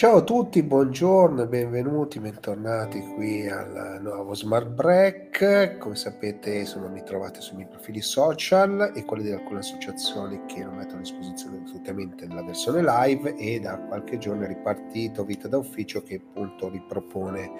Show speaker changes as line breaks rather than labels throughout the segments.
Ciao a tutti, buongiorno e benvenuti, bentornati qui al nuovo Smart Break. Come sapete, insomma, mi trovate sui miei profili social e quelli di alcune associazioni che non mettono a disposizione gratuitamente la versione live e da qualche giorno è ripartito Vita da Ufficio che appunto ripropone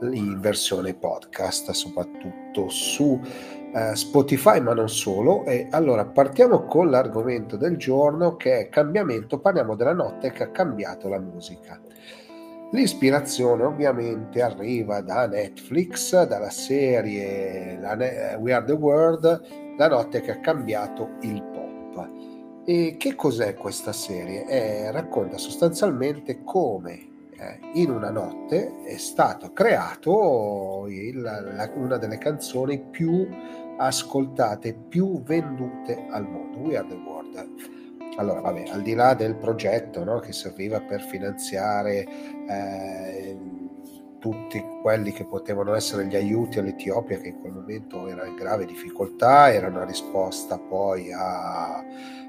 in versione podcast, soprattutto su eh, Spotify, ma non solo. E allora partiamo con l'argomento del giorno che è cambiamento. Parliamo della notte che ha cambiato la musica. L'ispirazione ovviamente arriva da Netflix, dalla serie We Are the World, la notte che ha cambiato il pop. E che cos'è questa serie? Eh, racconta sostanzialmente come eh, in una notte è stato creato il, la, una delle canzoni più ascoltate, più vendute al mondo, We Are the World. Allora, vabbè, al di là del progetto no, che serviva per finanziare eh, tutti quelli che potevano essere gli aiuti all'Etiopia, che in quel momento era in grave difficoltà, era una risposta poi a,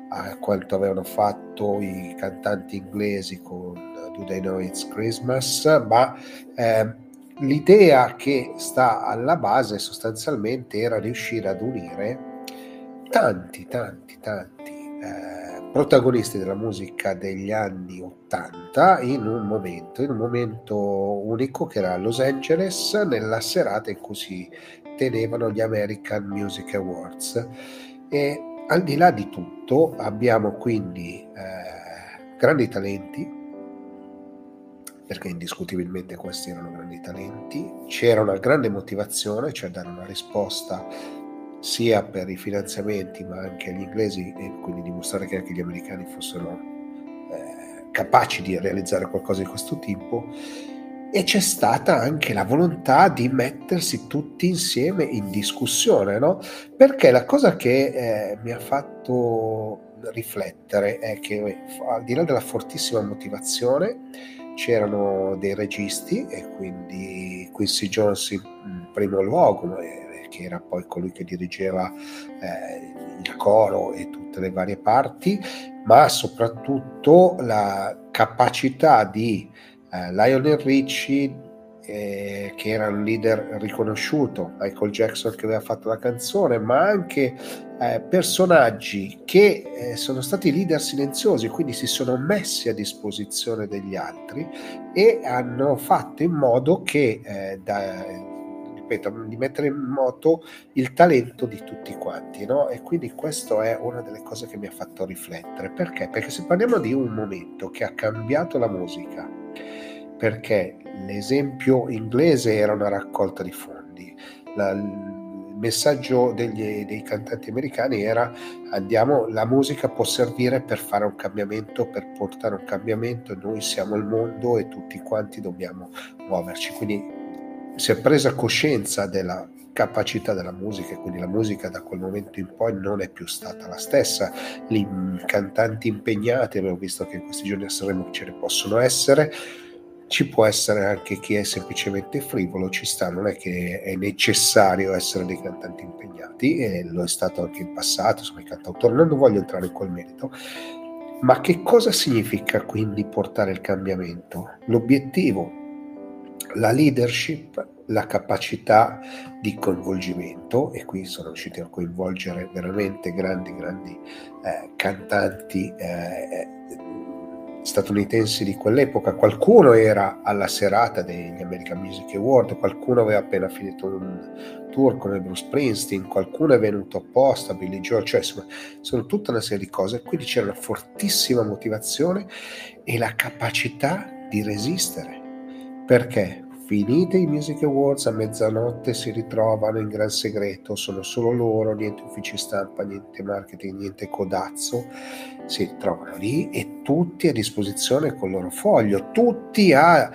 a quanto avevano fatto i cantanti inglesi con Do They Know It's Christmas, ma eh, l'idea che sta alla base sostanzialmente era riuscire ad unire tanti, tanti, tanti eh, protagonisti della musica degli anni 80 in un momento, in un momento unico che era a Los Angeles nella serata in cui si tenevano gli American Music Awards. E al di là di tutto abbiamo quindi eh, grandi talenti, perché indiscutibilmente questi erano grandi talenti, c'era una grande motivazione, cioè dare una risposta sia per i finanziamenti ma anche agli inglesi e quindi dimostrare che anche gli americani fossero eh, capaci di realizzare qualcosa di questo tipo e c'è stata anche la volontà di mettersi tutti insieme in discussione, no? Perché la cosa che eh, mi ha fatto riflettere è che al di là della fortissima motivazione c'erano dei registi e quindi Quincy Jones in primo luogo, eh, che era poi colui che dirigeva eh, il coro e tutte le varie parti, ma soprattutto la capacità di eh, Lionel Richie eh, che era un leader riconosciuto, Michael Jackson che aveva fatto la canzone, ma anche eh, personaggi che eh, sono stati leader silenziosi, quindi si sono messi a disposizione degli altri e hanno fatto in modo che eh, da, di mettere in moto il talento di tutti quanti, no? E quindi questa è una delle cose che mi ha fatto riflettere. Perché? Perché se parliamo di un momento che ha cambiato la musica, perché l'esempio inglese era una raccolta di fondi. La, il messaggio degli, dei cantanti americani era andiamo, la musica può servire per fare un cambiamento, per portare un cambiamento, noi siamo il mondo e tutti quanti dobbiamo muoverci. Quindi si è presa coscienza della capacità della musica e quindi la musica da quel momento in poi non è più stata la stessa. I cantanti impegnati, abbiamo visto che in questi giorni a Sanremo ce ne possono essere, ci può essere anche chi è semplicemente frivolo, ci sta, non è che è necessario essere dei cantanti impegnati, e lo è stato anche in passato, sono i cantautori, non voglio entrare in quel merito, ma che cosa significa quindi portare il cambiamento? L'obiettivo, la leadership, la capacità di coinvolgimento e qui sono riusciti a coinvolgere veramente grandi, grandi eh, cantanti eh, statunitensi di quell'epoca. Qualcuno era alla serata degli American Music Award, qualcuno aveva appena finito un tour con il Bruce Springsteen, qualcuno è venuto apposta, Billy George, cioè insomma, sono tutta una serie di cose. Quindi c'era una fortissima motivazione e la capacità di resistere. Perché? Finite i Music Awards a mezzanotte si ritrovano in gran segreto, sono solo loro, niente uffici stampa, niente marketing, niente codazzo, si ritrovano lì e tutti a disposizione col loro foglio, tutti a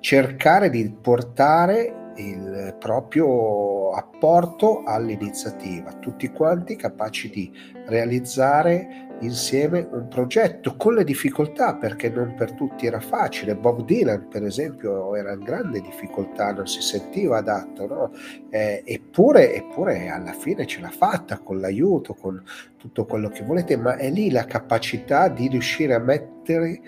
cercare di portare il proprio apporto all'iniziativa, tutti quanti capaci di realizzare insieme un progetto con le difficoltà perché non per tutti era facile. Bob Dylan, per esempio, era in grande difficoltà, non si sentiva adatto, no? eh, eppure, eppure alla fine ce l'ha fatta con l'aiuto, con tutto quello che volete, ma è lì la capacità di riuscire a mettere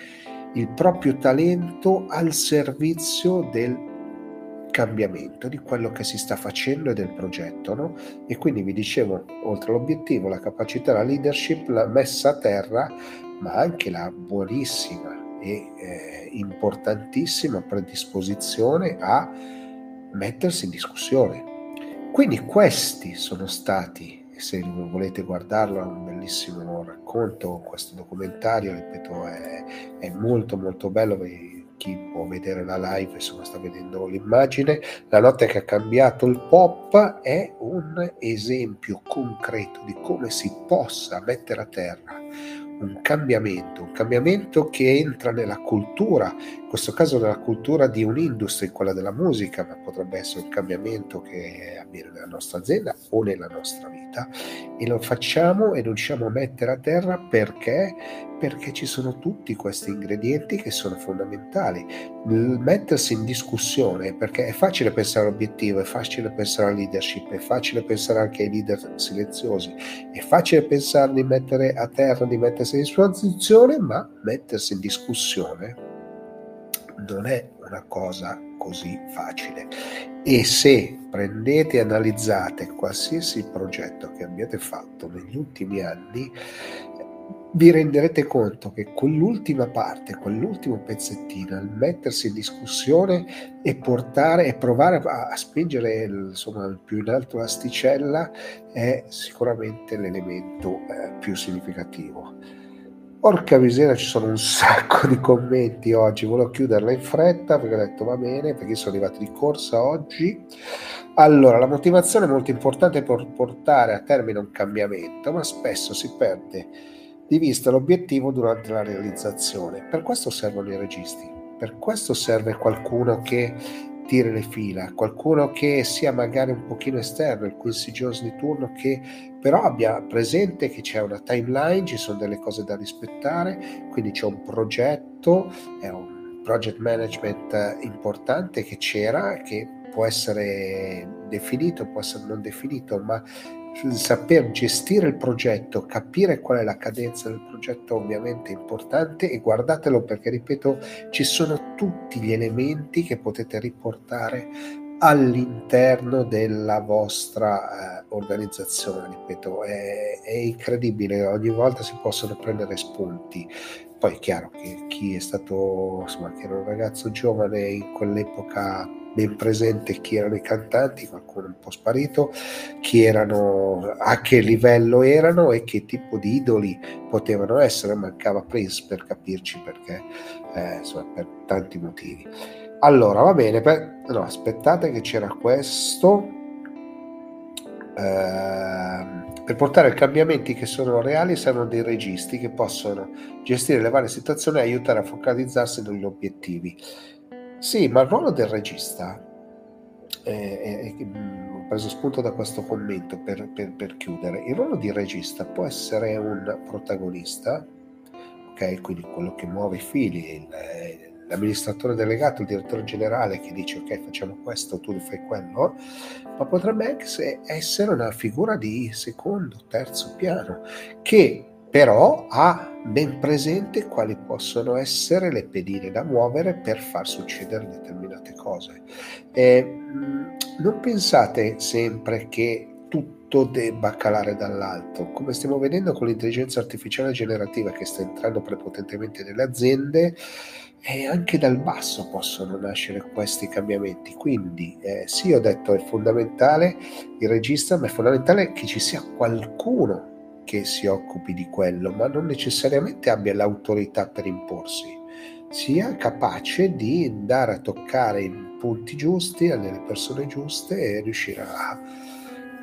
il proprio talento al servizio del cambiamento di quello che si sta facendo e del progetto. No? E quindi vi dicevo, oltre all'obiettivo, la capacità, la leadership, la messa a terra, ma anche la buonissima e eh, importantissima predisposizione a mettersi in discussione. Quindi questi sono stati, se volete guardarlo, è un bellissimo racconto, questo documentario, ripeto, è, è molto molto bello, chi può vedere la live, insomma sta vedendo l'immagine, la notte che ha cambiato il pop è un esempio concreto di come si possa mettere a terra un cambiamento, un cambiamento che entra nella cultura, questo caso nella cultura di un'industria, quella della musica, ma potrebbe essere un cambiamento che avviene nella nostra azienda o nella nostra vita e lo facciamo e non riusciamo a mettere a terra perché perché ci sono tutti questi ingredienti che sono fondamentali. Mettersi in discussione, perché è facile pensare all'obiettivo, è facile pensare alla leadership, è facile pensare anche ai leader silenziosi, è facile pensare di mettere a terra, di mettersi in disposizione, ma mettersi in discussione non è una cosa così facile. E se prendete e analizzate qualsiasi progetto che abbiate fatto negli ultimi anni, vi renderete conto che quell'ultima parte, quell'ultimo pezzettino, il mettersi in discussione e portare e provare a, a spingere insomma, più in alto l'asticella è sicuramente l'elemento eh, più significativo. Porca miseria, ci sono un sacco di commenti oggi. Volevo chiuderla in fretta perché ho detto va bene, perché sono arrivati di corsa oggi. Allora, la motivazione è molto importante per portare a termine un cambiamento, ma spesso si perde di vista l'obiettivo durante la realizzazione. Per questo servono i registi, per questo serve qualcuno che tiri le fila, qualcuno che sia magari un pochino esterno, il Quincy Jones di turno, che però abbia presente che c'è una timeline, ci sono delle cose da rispettare, quindi c'è un progetto, è un project management importante che c'era, che può essere definito, può essere non definito, ma saper gestire il progetto, capire qual è la cadenza del progetto ovviamente è importante e guardatelo perché ripeto ci sono tutti gli elementi che potete riportare all'interno della vostra eh, organizzazione ripeto. È, è incredibile ogni volta si possono prendere spunti poi è chiaro che chi è stato insomma che era un ragazzo giovane in quell'epoca ben presente chi erano i cantanti, qualcuno un po' sparito, chi erano, a che livello erano e che tipo di idoli potevano essere. Mancava Prince per capirci perché, eh, insomma, per tanti motivi. Allora, va bene, per, no, aspettate che c'era questo. Eh, per portare cambiamenti che sono reali servono dei registi che possono gestire le varie situazioni e aiutare a focalizzarsi negli obiettivi. Sì, ma il ruolo del regista, eh, eh, ho preso spunto da questo commento per, per, per, chiudere, il ruolo di regista può essere un protagonista, ok, quindi quello che muove i fili, il, l'amministratore delegato, il direttore generale che dice ok facciamo questo, tu fai quello, ma potrebbe anche essere una figura di secondo, terzo piano che però ha ben presente quali possono essere le pedine da muovere per far succedere determinate cose. Eh, non pensate sempre che tutto debba calare dall'alto, come stiamo vedendo con l'intelligenza artificiale generativa che sta entrando prepotentemente nelle aziende, e anche dal basso possono nascere questi cambiamenti. Quindi eh, sì, ho detto è fondamentale il regista, ma è fondamentale che ci sia qualcuno che si occupi di quello, ma non necessariamente abbia l'autorità per imporsi, sia capace di andare a toccare i punti giusti, alle persone giuste e riuscire a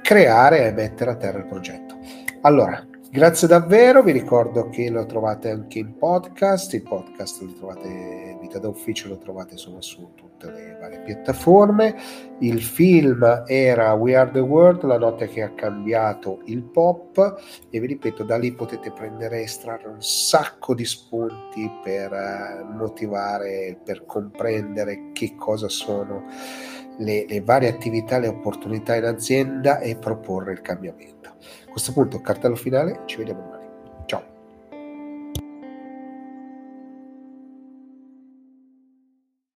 creare e mettere a terra il progetto. Allora, grazie davvero, vi ricordo che lo trovate anche in podcast, i podcast li trovate, Vita da Ufficio lo trovate insomma su tutte le varie piattaforme. Il film era We Are the World, la notte che ha cambiato il pop e vi ripeto, da lì potete prendere e estrarre un sacco di spunti per uh, motivare, per comprendere che cosa sono le, le varie attività, le opportunità in azienda e proporre il cambiamento. A questo punto, cartello finale, ci vediamo domani.